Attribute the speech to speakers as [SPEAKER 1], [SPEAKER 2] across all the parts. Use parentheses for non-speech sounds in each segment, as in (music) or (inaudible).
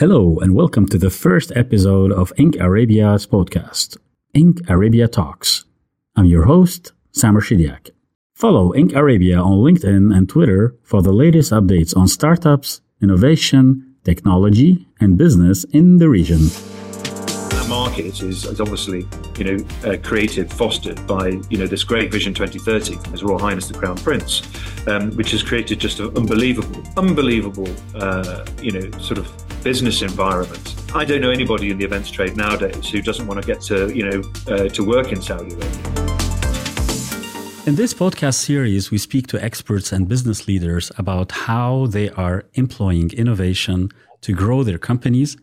[SPEAKER 1] Hello, and welcome to the first episode of Inc. Arabia's podcast, Inc. Arabia Talks. I'm your host, Samer Shidiak. Follow Inc. Arabia on LinkedIn and Twitter for the latest updates on startups, innovation, technology, and business in the region The
[SPEAKER 2] market is, is obviously, you know, uh, created, fostered by, you know, this great Vision 2030 from His Royal Highness the Crown Prince, um, which has created just an unbelievable, unbelievable, uh, you know, sort of business environment. I don't know anybody in the events trade nowadays who doesn't want to get to, you know, uh, to work in Saudi Arabia.
[SPEAKER 1] In this podcast series, we speak to experts and business leaders about how they are employing innovation to grow their companies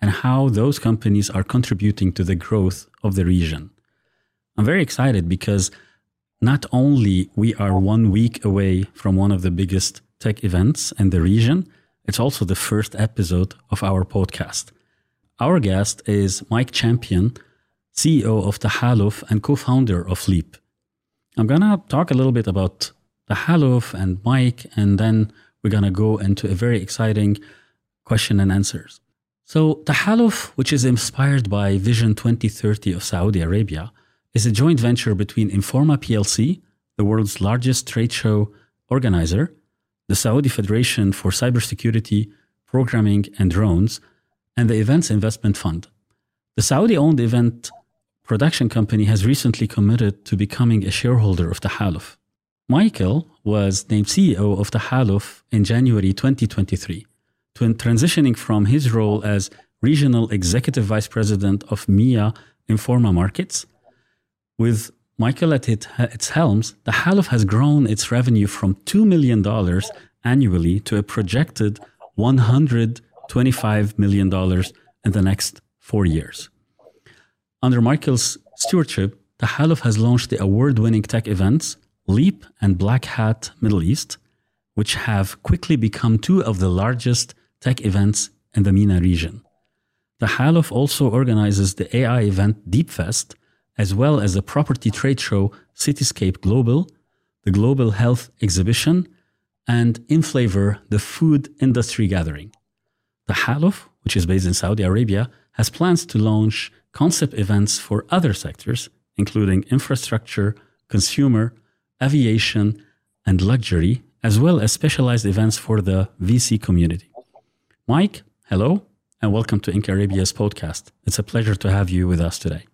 [SPEAKER 1] and how those companies are contributing to the growth of the region. I'm very excited because not only we are one week away from one of the biggest tech events in the region, it's also the first episode of our podcast. Our guest is Mike Champion, CEO of Tahaluf and co-founder of Leap. I'm gonna talk a little bit about Tahaluf and Mike, and then we're gonna go into a very exciting question and answers. So, Tahaluf, which is inspired by Vision 2030 of Saudi Arabia, is a joint venture between Informa PLC, the world's largest trade show organizer, the Saudi Federation for Cybersecurity, Programming and Drones, and the Events Investment Fund. The Saudi owned event production company has recently committed to becoming a shareholder of the Tahaluf. Michael was named CEO of the Tahaluf in January 2023 transitioning from his role as regional executive vice president of MEA Informa Markets. With Michael at its helms, Tahaluf has grown its revenue from $2 million annually to a projected $125 million in the next four years. Under Michael's stewardship, Tahaluf has launched the award winning tech events Leap and Black Hat Middle East, which have quickly become two of the largest tech events in the MENA region. Tahaluf also organizes the AI event DeepFest, as well as the property trade show Cityscape Global, the Global Health Exhibition, and Inflavor, the food industry gathering. Tahaluf, which is based in Saudi Arabia, has plans to launch concept events for other sectors, including infrastructure, consumer, aviation, and luxury, as well as specialized events for the VC community. Mike, hello, and welcome to Inc. Arabia's podcast. It's a pleasure to have you with us today.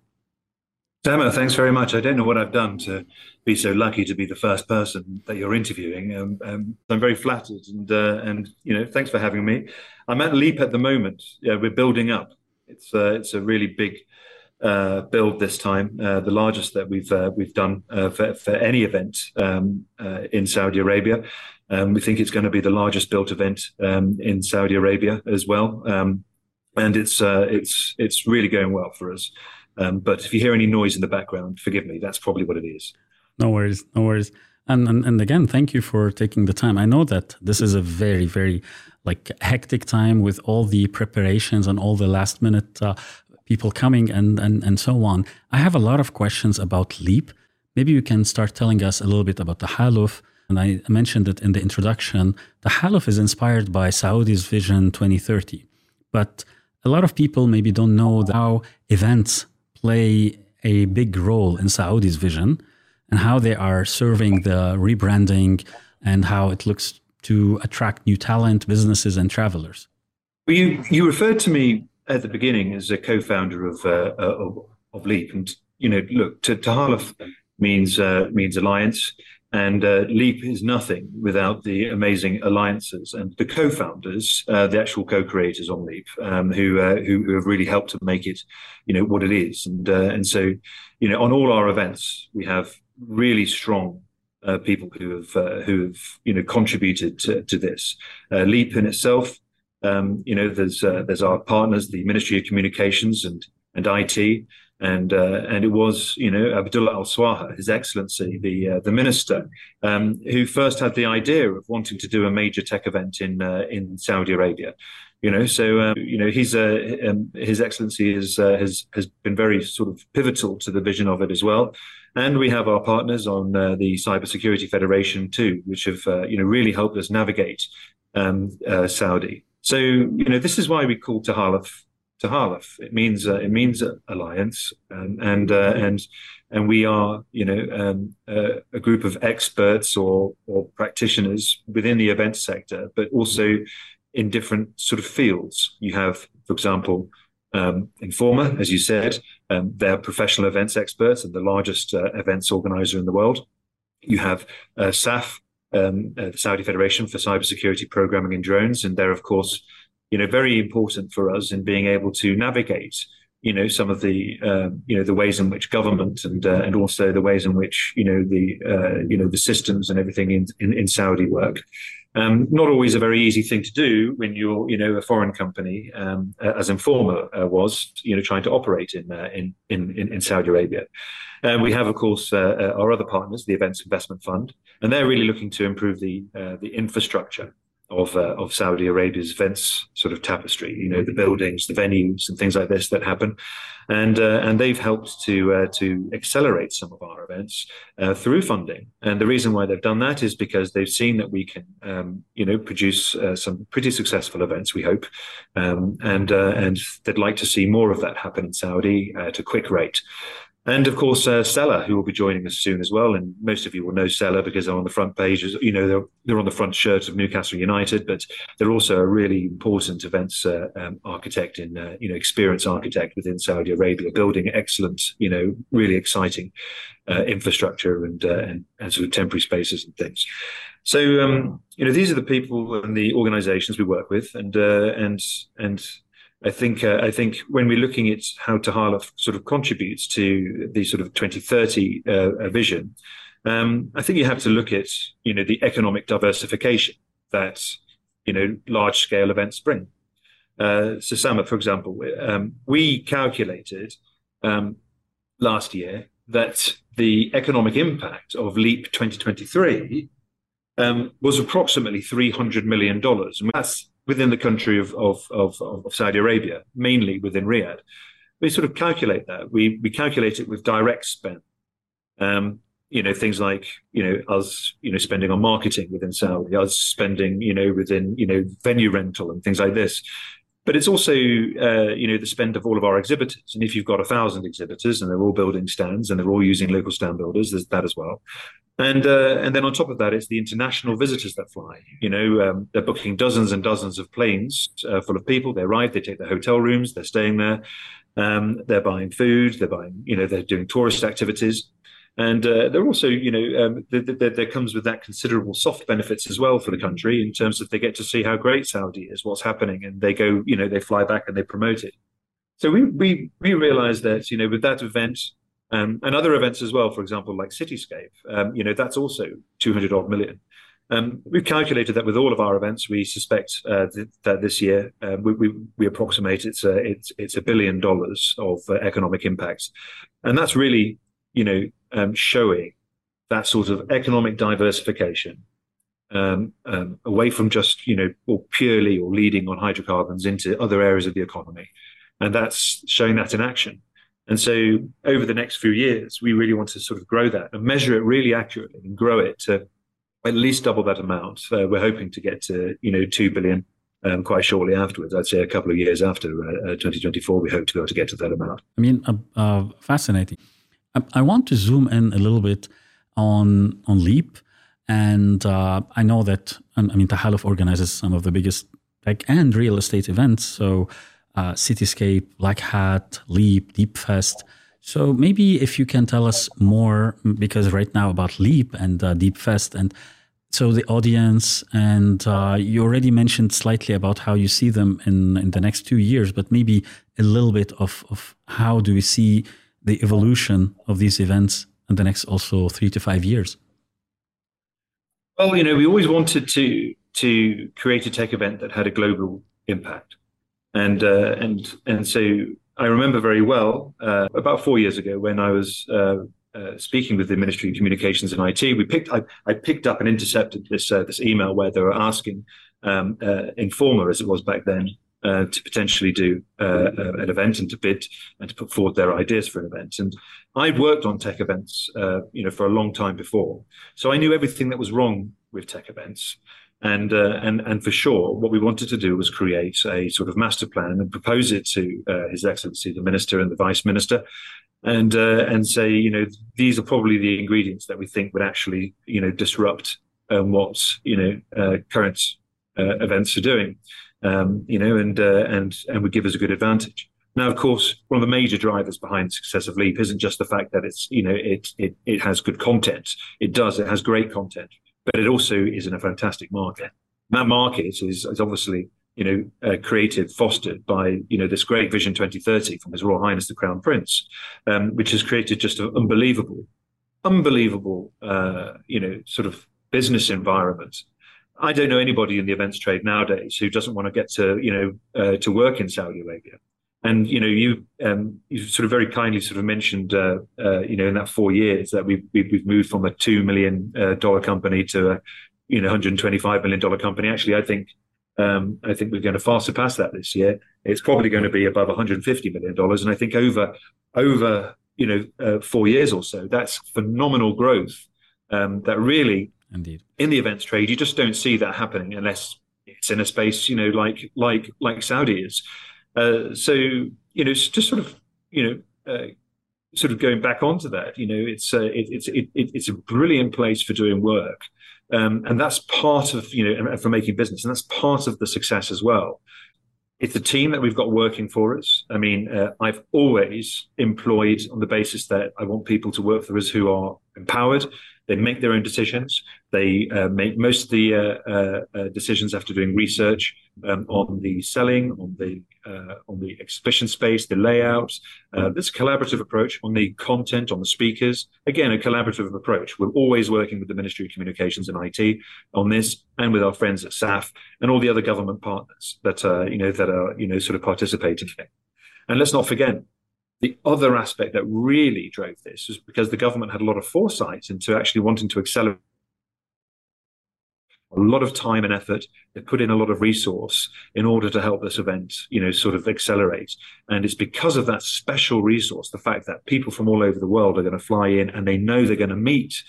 [SPEAKER 2] Samer, thanks very much. I don't know what I've done to be so lucky to be the first person that you're interviewing. Um, um, I'm very flattered, and uh, and you know, thanks for having me. I'm at Leap at the moment. Yeah, we're building up. It's uh, it's a really big uh, build this time, uh, the largest that we've uh, we've done uh, for, for any event um, in Saudi Arabia. Um, we think it's going to be the largest built event um, in Saudi Arabia as well, um, and it's it's it's really going well for us. Um, but if you hear any noise in the background, forgive me. That's probably what it is.
[SPEAKER 1] No worries, no worries. And, and and again, thank you for taking the time. I know that this is a very very like hectic time with all the preparations and all the last minute uh, people coming and and and so on. I have a lot of questions about Leap. Maybe you can start telling us a little bit about Tahaluf. and I mentioned it in the introduction, Tahaluf is inspired by Saudi's Vision 2030. But a lot of people maybe don't know how events play a big role in Saudi's vision and how they are serving the rebranding and how it looks to attract new talent, businesses, and travelers.
[SPEAKER 2] Well, you, you referred to me at the beginning as a co-founder of, uh, of, of Leap. And, you know, look, Tahaluf means, uh, means alliance. And uh, Leap is nothing without the amazing alliances and the co-founders, uh, the actual co-creators on Leap, um, who, uh, who, who have really helped to make it, you know, what it is. And uh, and so, you know, on all our events, we have really strong uh, people who have uh, who have you know contributed to, to this. Leap in itself, um, you know, there's there's our partners, the Ministry of Communications and and IT and uh, and it was you know Abdullah Al Swaha, His Excellency, the uh, the minister, um, who first had the idea of wanting to do a major tech event in uh, in Saudi Arabia. You know, so um, you know he's uh, um, His Excellency is uh, has has been very sort of pivotal to the vision of it as well. And we have our partners on uh, the Cybersecurity Federation too, which have you know really helped us navigate um, Saudi. So you know this is why we call Tahaluf Tahaluf. It means uh, it means alliance, um, and uh, and and we are you know um, uh, a group of experts or or practitioners within the event sector, but also in different sort of fields. You have, for example, um, Informa, as you said, um, they're professional events experts and the largest uh, events organizer in the world. You have uh, SAF, um, uh, the Saudi Federation for Cybersecurity Programming and Drones, and they're of course, you know, very important for us in being able to navigate, you know, some of the, um, you know, the ways in which government and uh, and also the ways in which you know the uh, you know the systems and everything in in, in Saudi work. Um, not always a very easy thing to do when you're, you know, a foreign company, um, as Informa uh, was, you know, trying to operate in uh, in, in in Saudi Arabia. And we have, of course, uh, uh, our other partners, the Events Investment Fund, and they're really looking to improve the uh, the infrastructure of uh, of Saudi Arabia's events sort of tapestry. You know, the buildings, the venues, and things like this that happen, and uh, and they've helped to uh, to accelerate some of our events uh, through funding. And the reason why they've done that is because they've seen that we can, um, you know, produce uh, some pretty successful events. We hope, um, and uh, and they'd like to see more of that happen in Saudi at a quick rate. And of course, uh, who will be joining us soon as well. And most of you will know Sela because they're on the front pages. You know, they're, they're on the front shirt of Newcastle United, but they're also a really important events uh, um, architect in, uh, you know, experience architect within Saudi Arabia, building excellent, you know, really exciting uh, infrastructure and, uh, and, and sort of temporary spaces and things. So, um, you know, these are the people and the organizations we work with, and uh, and and I think uh, I think when we're looking at how Tahaluf sort of contributes to the sort of 2030 uh, vision, um, I think you have to look at you know the economic diversification that you know large scale events bring. Uh, so Samer, for example, um, we calculated um, last year that the economic impact of Leap 2023 um, was approximately 300 million dollars, and that's within the country of, of, of, of Saudi Arabia, mainly within Riyadh. We sort of calculate that. We, we calculate it with direct spend. Um, you know, things like, you know, us, you know, spending on marketing within Saudi, us spending, you know, within, you know, venue rental and things like this. But it's also, uh, you know, the spend of all of our exhibitors. And if you've got a thousand exhibitors and they're all building stands and they're all using local stand builders, there's that as well. And uh, and then on top of that, it's the international visitors that fly. You know, um, they're booking dozens and dozens of planes uh, full of people. They arrive, they take their hotel rooms, they're staying there, um, they're buying food, they're buying, you know, they're doing tourist activities, and uh, they're also, you know, um, there comes with that considerable soft benefits as well for the country in terms of they get to see how great Saudi is, what's happening, and they go, you know, they fly back and they promote it. So we we we realized that, you know, with that event um, and other events as well, for example, like Cityscape, um, you know, that's also 200 odd million. Um, we've calculated that with all of our events, we suspect uh, th- that this year uh, we, we, we, approximate it's a, it's, it's a billion dollars of uh, economic impacts, and that's really you know um, showing that sort of economic diversification um, um, away from just you know or purely or leading on hydrocarbons into other areas of the economy, and that's showing that in action. And so over the next few years, we really want to sort of grow that and measure it really accurately and grow it to at least double that amount. Uh, we're hoping to get to, you know, 2 billion um, quite shortly afterwards. I'd say a couple of years after uh, uh, 2024, we hope to be able to get to that amount.
[SPEAKER 1] I mean, uh, uh, fascinating. I, I, want to zoom in a little bit on on Leap. And uh, I know that, I mean, Tahaluf organizes some of the biggest tech and real estate events. So uh, Cityscape, Black Hat, Leap, Deepfest. So maybe if you can tell us more, because right now about Leap and uh, Deepfest, and so the audience, and uh, you already mentioned slightly about how you see them in, in the next two years, but maybe a little bit of, of how do we see the evolution of these events in the next also three to five years?
[SPEAKER 2] Well, you know, we always wanted to to create a tech event that had a global impact and uh, and and so I remember very well uh, about four years ago when I was uh, uh speaking with the Ministry of Communications and IT. We picked I, I picked up and intercepted this uh, this email where they were asking um, uh, Informa as it was back then. to potentially do an event and to bid and to put forward their ideas for an event, and I'd worked on tech events, you know, for a long time before, so I knew everything that was wrong with tech events. And, uh, and, and for sure, what we wanted to do was create a sort of master plan and propose it to uh, His Excellency, the Minister and the Vice Minister, and uh, and say, you know, these are probably the ingredients that we think would actually, you know, disrupt um, what you know uh, current uh, events are doing, um, you know, and uh, and and would give us a good advantage. Now, of course, one of the major drivers behind success of Leap isn't just the fact that it's you know it it it has good content. It does. It has great content, but it also is in a fantastic market. That market is, is obviously you know, uh, created, fostered by, you know, this great Vision 2030 from His Royal Highness the Crown Prince, um, which has created just an unbelievable, unbelievable, uh, you know, sort of business environment. I don't know anybody in the events trade nowadays who doesn't want to get to, you know, uh, to work in Saudi Arabia. And you know, you um, you sort of very kindly sort of mentioned, uh, uh, you know, in that four years that we've we've moved from a two million uh, dollar company to a you know 125 million dollar company. Actually, I think um, I think we're going to far surpass that this year. It's probably going to be above 150 million dollars, and I think over over you know uh, four years or so, that's phenomenal growth. Um, that really,
[SPEAKER 1] indeed,
[SPEAKER 2] in the events trade, you just don't see that happening unless it's in a space you know like like like Saudi is. Uh, so you know, just sort of you know. Uh, sort of going back onto that, you know, it's uh, it, it's it, it's a brilliant place for doing work. Um, and that's part of, you know, for making business. And that's part of the success as well. It's the team that we've got working for us. I mean, uh, I've always employed on the basis that I want people to work for us who are empowered. They make their own decisions. They uh, make most of the uh decisions after doing research um, on the selling, on the uh, on the exhibition space, the layouts. Uh, this collaborative approach on the content, on the speakers. Again, a collaborative approach. We're always working with the Ministry of Communications and IT on this, and with our friends at SAF and all the other government partners that are, you know, that are, you know, sort of participating. And let's not forget, the other aspect that really drove this was because the government had a lot of foresight into actually wanting to accelerate a lot of time and effort. They put in a lot of resource in order to help this event, you know, sort of accelerate. And it's because of that special resource, the fact that people from all over the world are going to fly in and they know they're going to meet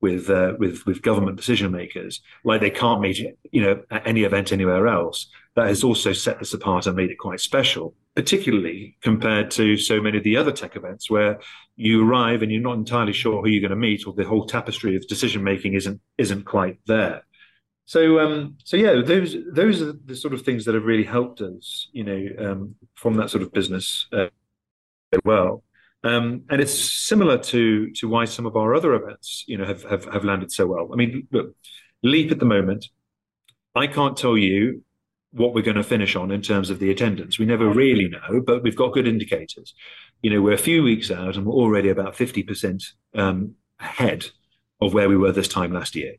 [SPEAKER 2] with uh, with with government decision makers like they can't meet you know at any event anywhere else that has also set this apart and made it quite special particularly compared to so many of the other tech events where you arrive and you're not entirely sure who you're going to meet or the whole tapestry of decision making isn't isn't quite there so, um, so yeah, those those are the sort of things that have really helped us, you know, um, from that sort of business uh, well. Um, and it's similar to to why some of our other events, you know, have, have have landed so well. I mean, look, Leap at the moment, I can't tell you what we're going to finish on in terms of the attendance. We never really know, but we've got good indicators. You know, we're a few weeks out and we're already about fifty percent um, ahead of where we were this time last year.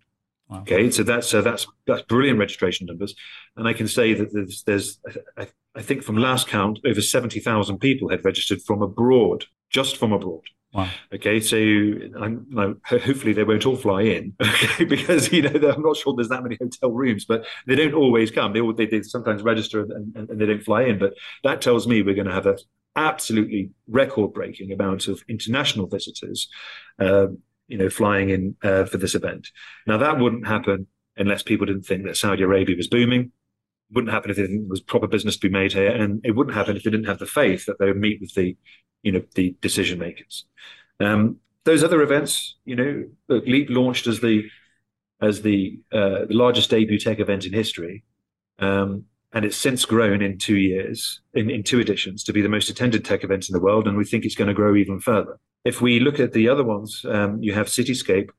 [SPEAKER 2] Wow. Okay, so that's uh, that's that's brilliant registration numbers, and I can say that there's there's I, I think from last count over seventy thousand people had registered from abroad, just from abroad.
[SPEAKER 1] Wow.
[SPEAKER 2] Okay, so I'm, hopefully they won't all fly in, (laughs) okay, because you know I'm not sure there's that many hotel rooms, but they don't always come. They they, they sometimes register and, and, and, they don't fly in, but that tells me we're going to have a absolutely record-breaking amount of international visitors. Um, you know, flying in uh, for this event. Now that wouldn't happen unless people didn't think that Saudi Arabia was booming. Wouldn't happen if there was proper business to be made here, and it wouldn't happen if they didn't have the faith that they would meet with the, you know, the decision makers. Um, those other events, you know, Leap launched as the as the, uh, the largest debut tech event in history, um, and it's since grown in two years, in, in two editions, to be the most attended tech event in the world, and we think it's going to grow even further. If we look at the other ones, um, you have Cityscape.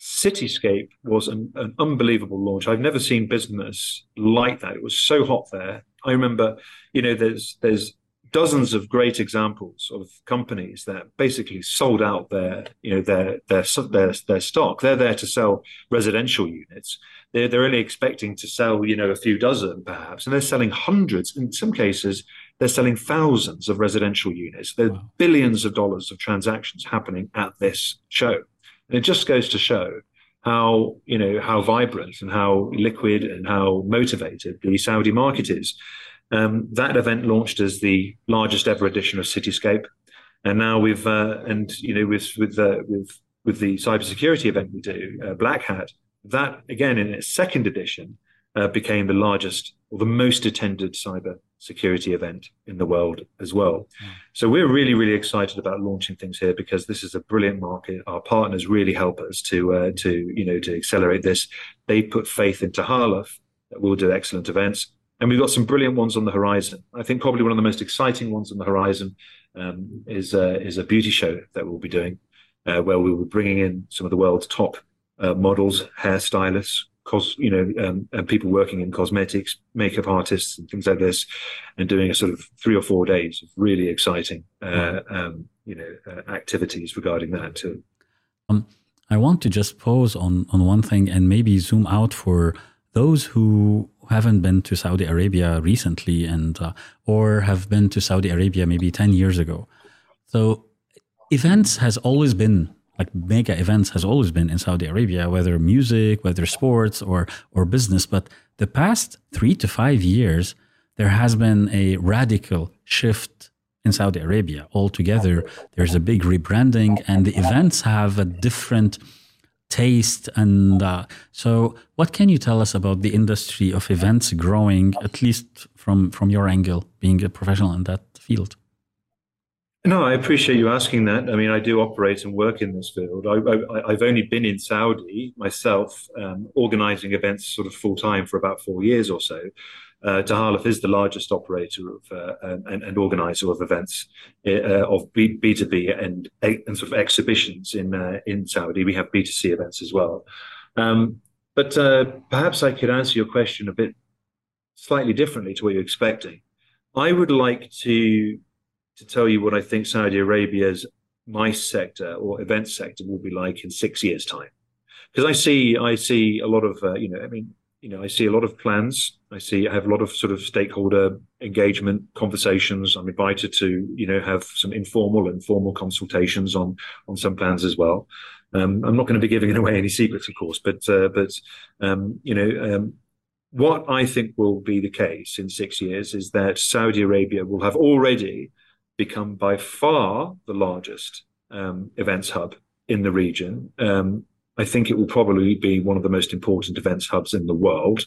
[SPEAKER 2] Cityscape was an, an, unbelievable launch. I've never seen business like that. It was so hot there. I remember, you know, there's there's dozens of great examples of companies that basically sold out their, you know, their their their their stock. They're there to sell residential units. They're they're only expecting to sell, you know, a few dozen perhaps, and they're selling hundreds. In some cases, they're selling thousands of residential units. There are wow. billions of dollars of transactions happening at this show. And it just goes to show how, you know, how vibrant and how liquid and how motivated the Saudi market is. Um, that event launched as the largest ever edition of Cityscape. And now we've, uh, and, you know, with, with, uh, with, with the cybersecurity event we do, uh, Black Hat, that again in its second edition uh, became the largest or the most attended cyber security event in the world as well. So we're really, really excited about launching things here because this is a brilliant market. Our partners really help us to uh, to you know to accelerate this. They put faith into Tahaluf that we'll do excellent events, and we've got some brilliant ones on the horizon. I think probably one of the most exciting ones on the horizon um, is uh, is a beauty show that we'll be doing, uh, where we will be bringing in some of the world's top uh, models, hairstylists, cos, you know, um, and people working in cosmetics, makeup artists, and things like this, and doing a sort of three or four days of really exciting, uh, um, you know, uh, activities regarding that too.
[SPEAKER 1] Um, I want to just pause on on one thing and maybe zoom out for those who haven't been to Saudi Arabia recently and uh, or have been to Saudi Arabia maybe ten years ago. So events has always been like mega events has always been in Saudi Arabia, whether music, whether sports or or business. But the past three to five years, there has been a radical shift in Saudi Arabia altogether. There's a big rebranding, and the events have a different taste. And uh, so, what can you tell us about the industry of events growing, at least from from your angle, being a professional in that field?
[SPEAKER 2] No, I appreciate you asking that. I mean, I do operate and work in this field. I, have only been in Saudi myself, um, organizing events sort of full time for about four years or so. Uh, is the largest operator of uh, and, and, organizer of events uh, of B two B and and sort of exhibitions in uh, in Saudi. We have B two C events as well. Um, but uh, perhaps I could answer your question a bit slightly differently to what you're expecting. I would like to to tell you what I think Saudi Arabia's MICE sector or event sector will be like in six years' time. Because I see, I see a lot of, uh, you know, I mean, you know, I see a lot of plans. I see, I have a lot of sort of stakeholder engagement conversations. I'm invited to, you know, have some informal and formal consultations on on some plans as well. Um, I'm not going to be giving (laughs) away any secrets, of course, but uh, but um, you know, um, what I think will be the case in six years is that Saudi Arabia will have already become by far the largest um, events hub in the region. Um, I think it will probably be one of the most important events hubs in the world.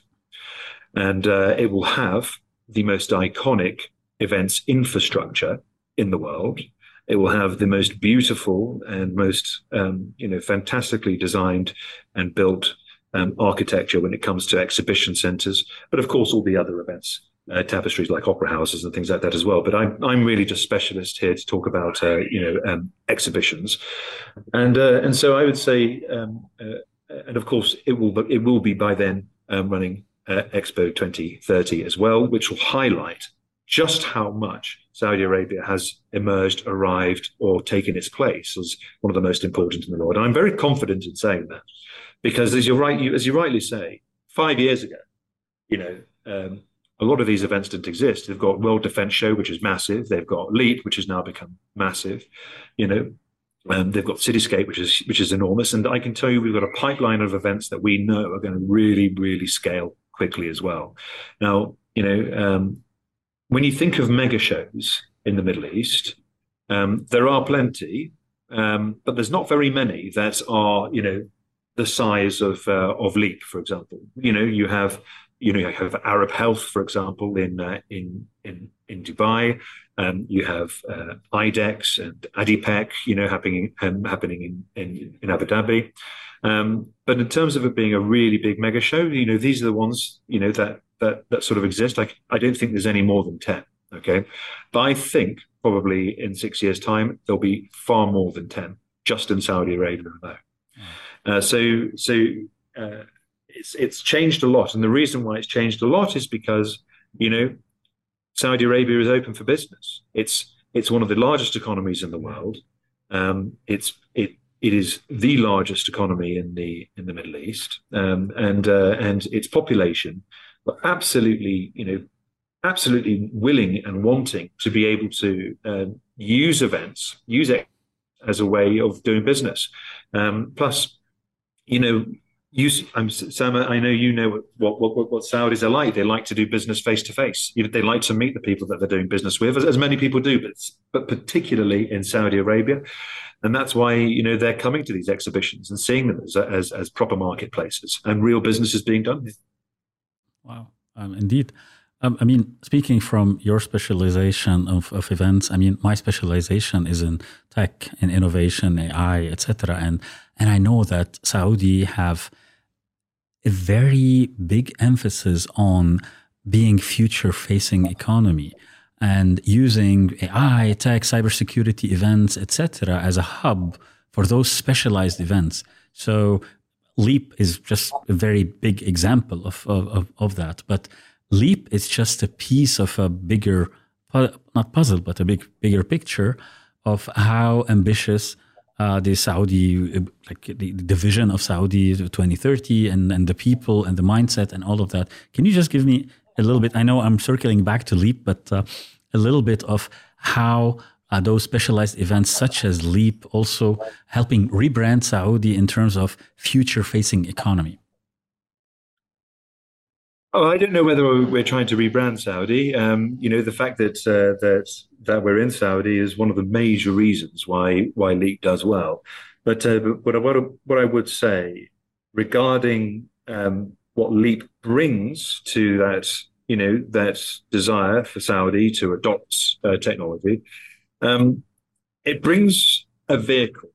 [SPEAKER 2] And uh, it will have the most iconic events infrastructure in the world. It will have the most beautiful and most, um, you know, fantastically designed and built um, architecture when it comes to exhibition centers, but of course, all the other events uh, tapestries like opera houses and things like that as well. But I'm I'm really just specialist here to talk about uh, you know um, exhibitions, and uh, and so I would say, um, uh, and of course it will it will be by then um, running uh, Expo 2030 as well, which will highlight just how much Saudi Arabia has emerged, arrived, or taken its place as one of the most important in the world. And I'm very confident in saying that, because as you're right, you, as you rightly say, five years ago, you know. Um, a lot of these events didn't exist. They've got World Defense Show, which is massive. They've got LEAP, which has now become massive. You know, um, they've got Cityscape, which is which is enormous. And I can tell you, we've got a pipeline of events that we know are going to really, really scale quickly as well. Now, you know, um, when you think of mega shows in the Middle East, um, there are plenty, um, but there's not very many that are, you know, the size of uh, of Leap, for example. You know, you have you know, you have Arab Health, for example, in uh, in in in Dubai. Um, you have uh, IDEX and ADIPEC, you know, happening um, happening in, in, in Abu Dhabi. Um, but in terms of it being a really big mega show, you know, these are the ones you know that that that sort of exist. Like, I don't think there's any more than ten. Okay, but I think probably in six years' time there'll be far more than ten just in Saudi Arabia alone. Uh, so so. Uh, it's it's changed a lot, and the reason why it's changed a lot is because you know Saudi Arabia is open for business. It's it's one of the largest economies in the world. Um, it's it it is the largest economy in the in the Middle East, um, and uh, and its population are absolutely you know absolutely willing and wanting to be able to uh, use events, use it as a way of doing business. Um, plus, you know, you, I'm, Sam, I know you know what, what, what, what Saudis are like. They like to do business face to face. They like to meet the people that they're doing business with, as, as many people do, but, but particularly in Saudi Arabia. And that's why, you know, they're coming to these exhibitions and seeing them as, as, as proper marketplaces and real business is being done.
[SPEAKER 1] Wow, um, indeed. Um, I mean, speaking from your specialization of, of events, I mean, my specialization is in tech and innovation, AI, etc. And and I know that Saudi have a very big emphasis on being future-facing economy and using AI, tech, cybersecurity events, etc., as a hub for those specialized events. So Leap is just a very big example of, of, of that. But Leap is just a piece of a bigger, not puzzle, but a big, bigger picture of how ambitious uh, the Saudi, like the, the vision of Saudi 2030 and, and the people and the mindset and all of that. Can you just give me a little bit? I know I'm circling back to Leap, but uh, a little bit of how uh, those specialized events such as Leap also helping rebrand Saudi in terms of future facing economy?
[SPEAKER 2] Oh, I don't know whether we're trying to rebrand Saudi. Um, you know, the fact that uh, that that we're in Saudi is one of the major reasons why why Leap does well. But uh, but what what I would say regarding um, what Leap brings to that you know that desire for Saudi to adopt uh, technology, um, it brings a vehicle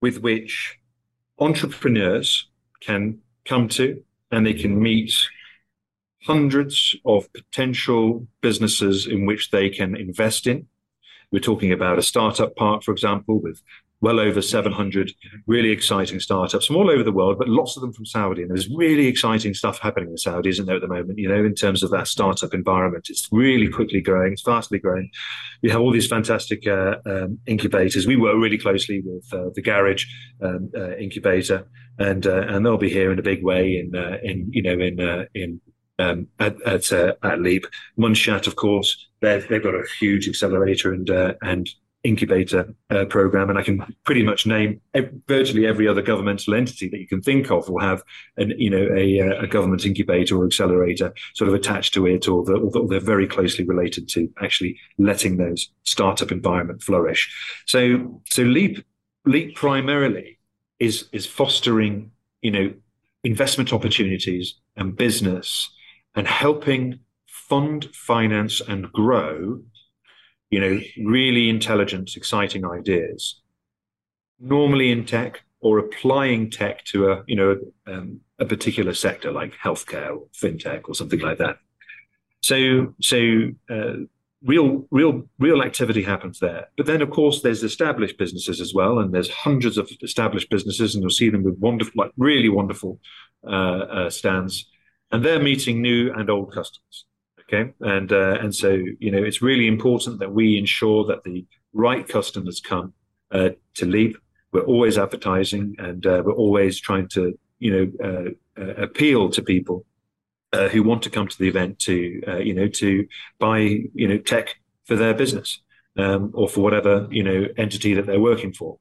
[SPEAKER 2] with which entrepreneurs can come to and they can meet hundreds of potential businesses in which they can invest in. We're talking about a startup park, for example, with well over 700 really exciting startups from all over the world, but lots of them from Saudi. And there's really exciting stuff happening in Saudi, isn't there, at the moment, you know, in terms of that startup environment. It's really quickly growing, it's fastly growing. We have all these fantastic uh, um, incubators. We work really closely with uh, the Garage um, uh, incubator, and uh, and they'll be here in a big way in, uh, in you know, in, uh, in um, at at, uh, at Leap. Monsha'at, of course, they've got a huge accelerator and uh, and incubator uh, program, and I can pretty much name virtually every other governmental entity that you can think of will have an you know a, uh, a government incubator or accelerator sort of attached to it, or, the, or they're very closely related to actually letting those startup environment flourish. So so Leap Leap primarily is is fostering you know investment opportunities and business and helping fund, finance, and grow, you know, really intelligent, exciting ideas. Normally in tech or applying tech to a, you know, um, a particular sector like healthcare or fintech or something like that. So, so uh, real, real, real activity happens there. But then, of course, there's established businesses as well, and there's hundreds of established businesses, and you'll see them with wonderful, like really wonderful uh, uh, stands and they're meeting new and old customers. Okay, and uh, and so you know it's really important that we ensure that the right customers come uh, to Leap. We're always advertising, and uh, we're always trying to you know uh, uh, appeal to people uh, who want to come to the event to you know to buy you know tech for their business um, or for whatever you know entity that they're working for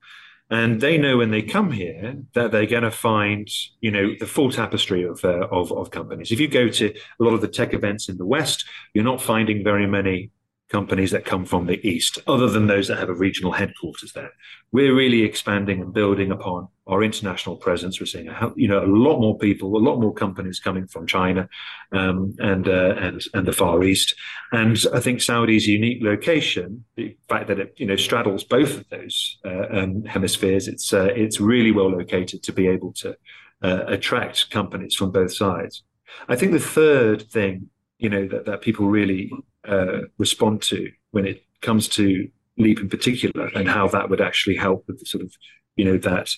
[SPEAKER 2] and they know when they come here that they're going to find you know the full tapestry of, uh, of of companies if you go to a lot of the tech events in the west you're not finding very many companies that come from the east, other than those that have a regional headquarters there. We're really expanding and building upon our international presence. We're seeing a, you know a lot more people, a lot more companies coming from China um, and uh, and and the Far East. And I think Saudi's unique location, the fact that it you know straddles both of those uh, um, hemispheres, it's uh, it's really well located to be able to uh, attract companies from both sides. I think the third thing you know that, that people really uh, respond to when it comes to leap in particular and how that would actually help with the sort of you know that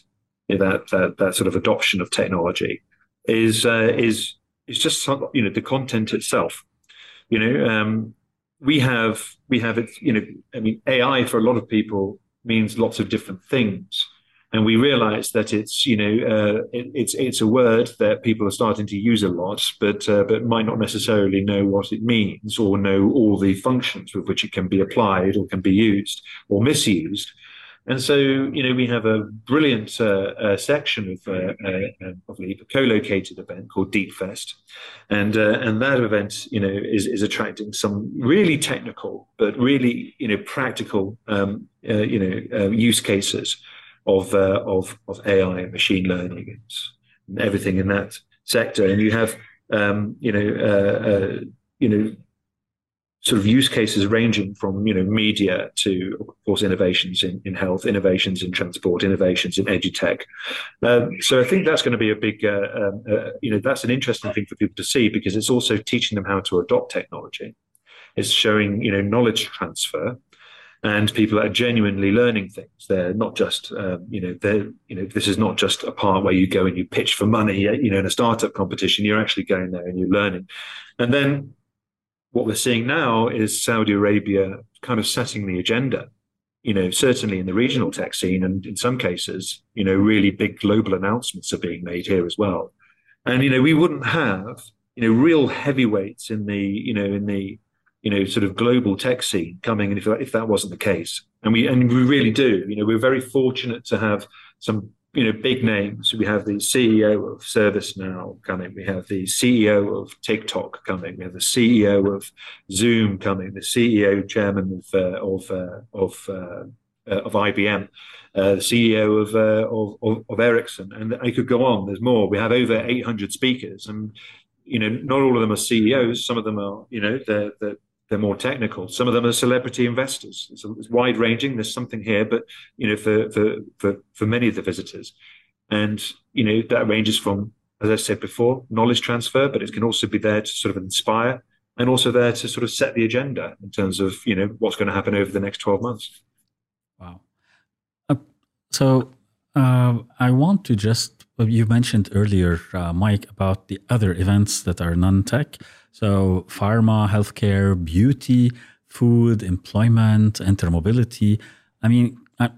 [SPEAKER 2] you know, that, that that sort of adoption of technology is uh, is is just you know the content itself you know um, we have we have it you know i mean ai for a lot of people means lots of different things and we realize that it's you know uh, it, it's it's a word that people are starting to use a lot, but uh, but might not necessarily know what it means or know all the functions with which it can be applied or can be used or misused. And so, you know, we have a brilliant uh, uh, section of, uh, uh of Leap, a co-located event called DeepFest, and uh, and that event, you know, is is attracting some really technical but really, you know, practical, um, uh, you know, use cases of of of AI and machine learning and everything in that sector. And you have, um, you know, you know sort of use cases ranging from you know media to of course innovations in, in health innovations in transport innovations in edutech um, so i think that's going to be a big uh, um, uh, you know that's an interesting thing for people to see because it's also teaching them how to adopt technology it's showing you know knowledge transfer and people are genuinely learning things. They're not just, um, you know, they're, you know, this is not just a part where you go and you pitch for money, you know, in a startup competition. You're actually going there and you're learning. And then what we're seeing now is Saudi Arabia kind of setting the agenda, you know, certainly in the regional tech scene. And in some cases, you know, really big global announcements are being made here as well. And, you know, we wouldn't have, you know, real heavyweights in the, you know, in the, you know, sort of global tech scene coming in if, if that wasn't the case. And we, and we really do, you know, we're very fortunate to have some you know, big names. We have the CEO of ServiceNow coming. We have the CEO of TikTok coming. We have the CEO of Zoom coming. The CEO chairman of uh, of uh, of uh, of IBM. Uh, the CEO of, uh, of, of of Ericsson, and I could go on. There's more. We have over 800 speakers, and you know, not all of them are CEOs. Some of them are, you know, they're, they're they're more technical. Some of them are celebrity investors. It's, it's wide ranging. There's something here, but you know, for, for for for many of the visitors, and you know that ranges from, as I said before, knowledge transfer, but it can also be there to sort of inspire, and also there to sort of set the agenda in terms of you know what's going to happen over the next 12 months.
[SPEAKER 1] Wow. Uh, so uh, I want to just you mentioned earlier, uh, Mike, about the other events that are non-tech. So pharma, healthcare, beauty, food, employment, intermobility. I mean, uh,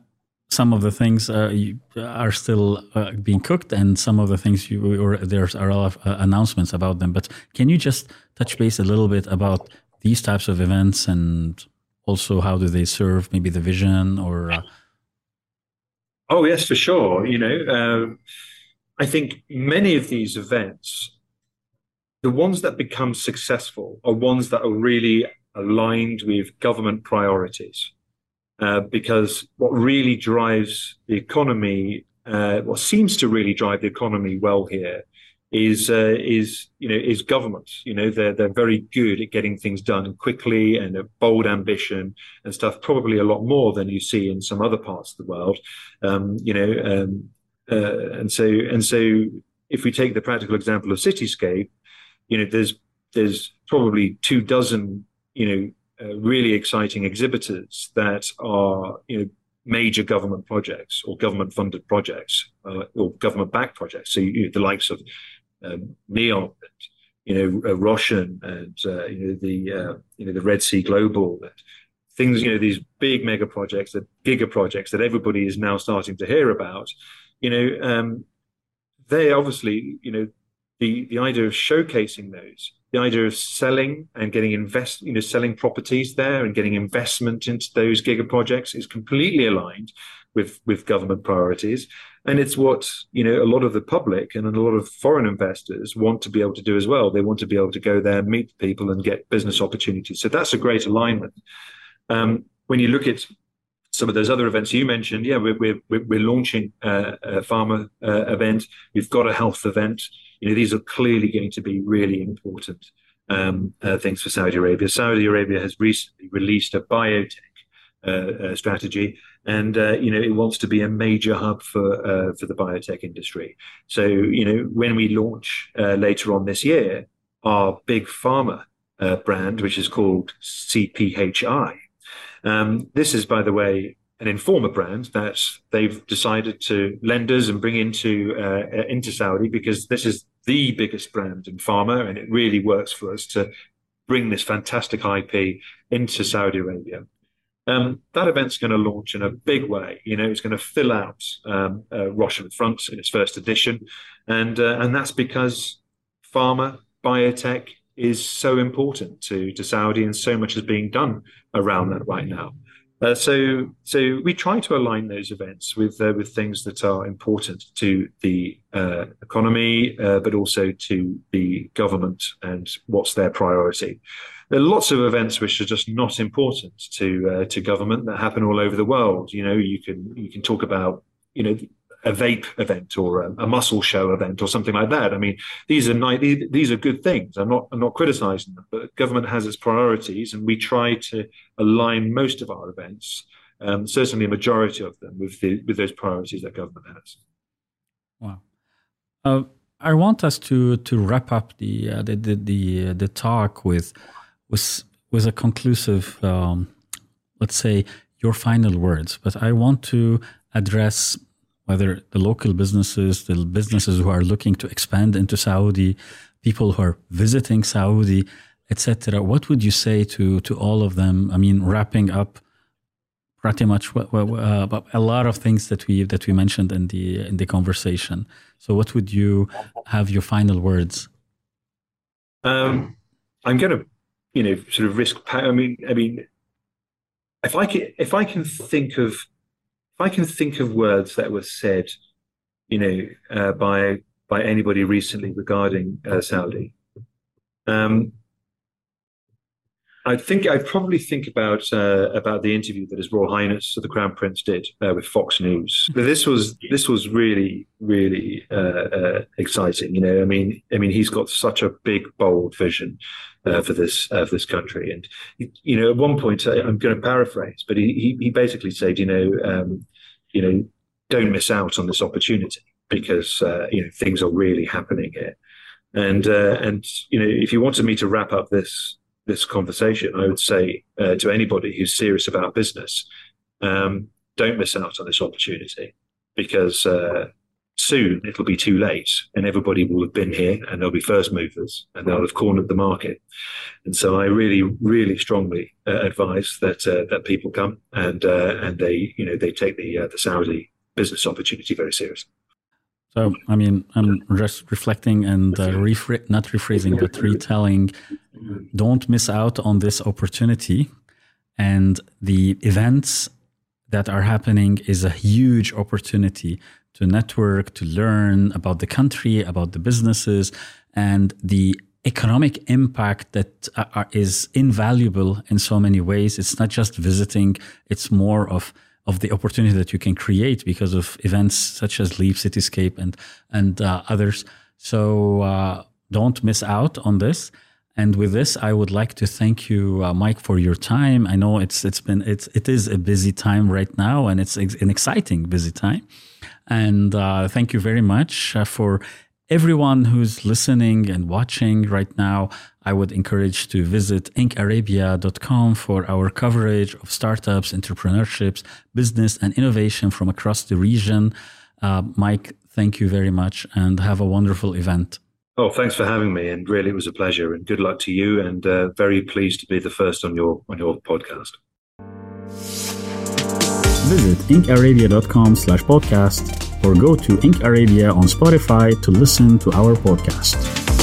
[SPEAKER 1] some of the things uh, are still uh, being cooked, and some of the things you or there's are a lot of uh, announcements about them. But can you just touch base a little bit about these types of events and also how do they serve maybe the vision or? Uh,
[SPEAKER 2] oh yes, for sure. You know, um, I think many of these events the ones that become successful are ones that are really aligned with government priorities. Uh, because what really drives the economy, uh, what seems to really drive the economy well here, is uh, is you know is government. You know they're they're very good at getting things done quickly and a bold ambition and stuff. Probably a lot more than you see in some other parts of the world. Um, you know, um, uh, and so and so if we take the practical example of Cityscape, you know, there's there's probably two dozen, you know, uh, really exciting exhibitors that are, you know, major government projects or government funded projects uh, or government backed projects. So you know, the likes of um, Neom, and, you know, uh, and uh, you know the uh, you know the Red Sea Global. And things, you know, these big mega projects, the giga projects that everybody is now starting to hear about. You know, um, they obviously, you know, the the idea of showcasing those, the idea of selling and getting invest, you know, selling properties there and getting investment into those giga projects is completely aligned with with government priorities, and it's what you know a lot of the public and a lot of foreign investors want to be able to do as well. They want to be able to go there, meet people, and get business opportunities. So that's a great alignment. Um, when you look at some of those other events you mentioned, yeah, we're we're, we're launching a, a pharma uh, event. We've got a health event. You know, these are clearly going to be really important um, uh, things for Saudi Arabia. Saudi Arabia has recently released a biotech uh, uh, strategy, and uh, you know it wants to be a major hub for uh, for the biotech industry. So you know when we launch uh, later on this year our big pharma brand, which is called CPHI. Um, this is, by the way, an Informa brand that they've decided to lenders and bring into uh, into Saudi because this is the biggest brand in pharma, and it really works for us to bring this fantastic IP into Saudi Arabia. Um, that event's going to launch in a big way. You know, it's going to fill out um, uh, Roshan Front in its first edition, and uh, and that's because pharma biotech is so important to to Saudi, and so much is being done around that right now. Uh, so, so we try to align those events with uh, with things that are important to the uh, economy, uh, but also to the government and what's their priority. There are lots of events which are just not important to uh, to government that happen all over the world. You know, you can you can talk about you know a vape event or a, a, muscle show event or something like that. I mean, these are these are good things. I'm not I'm not criticizing them, but government has its priorities, and we try to align most of our events, um, certainly a majority of them, with the with those priorities that government has.
[SPEAKER 1] Wow. Uh, I want us to to wrap up the uh, the the the, uh, the, talk with with with a conclusive, um, let's say, your final words. But I want to address whether the local businesses, the businesses who are looking to expand into Saudi, people who are visiting Saudi, etc. What would you say to to all of them? I mean, wrapping up pretty much uh, a lot of things that we that we mentioned in the in the conversation. So, what would you have your final words?
[SPEAKER 2] Um, I'm going to, you know, sort of risk. I mean, I mean, if I can, if I can think of if I can think of words that were said, you know, uh, by by anybody recently regarding uh, Saudi, um, I think I'd probably think about uh, about the interview that His Royal Highness the Crown Prince did uh, with Fox News. But this was this was really really uh, uh, exciting. You know, I mean, I mean, he's got such a big bold vision uh, for this uh, for this country, and you know, at one point I'm going to paraphrase, but he he, he basically said, you know, um, you know, don't miss out on this opportunity because you know things are really happening here. And and you know, if you wanted me to wrap up this this conversation, I would say uh, to anybody who's serious about business, um, don't miss out on this opportunity because uh, soon it'll be too late and everybody will have been here and they'll be first movers and they'll have cornered the market. And so I really, really strongly uh, advise that uh, that people come and uh, and they you know they take the uh, the Saudi business opportunity very seriously.
[SPEAKER 1] So, I mean, I'm just reflecting and uh, not rephrasing, but retelling. Don't miss out on this opportunity. And the events that are happening is a huge opportunity to network, to learn about the country, about the businesses, and the economic impact that uh, uh is invaluable in so many ways. It's not just visiting, it's more of of the opportunity that you can create because of events such as Leap, Cityscape, and and uh, others. So uh, don't miss out on this. And with this, I would like to thank you, uh, Mike, for your time. I know it's it's been it's it is a busy time right now, and it's an exciting busy time. And uh, thank you very much uh, for everyone who's listening and watching right now, I would encourage to visit incarabia.com for our coverage of startups, entrepreneurships, business, and innovation from across the region. Uh, Mike, thank you very much and have a wonderful event.
[SPEAKER 2] Oh, thanks for having me, and really it was a pleasure. And good luck to you. And uh, very pleased to be the first on your on your podcast.
[SPEAKER 1] Visit incarabia.com/podcast or go to Inc. Arabia on Spotify to listen to our podcast.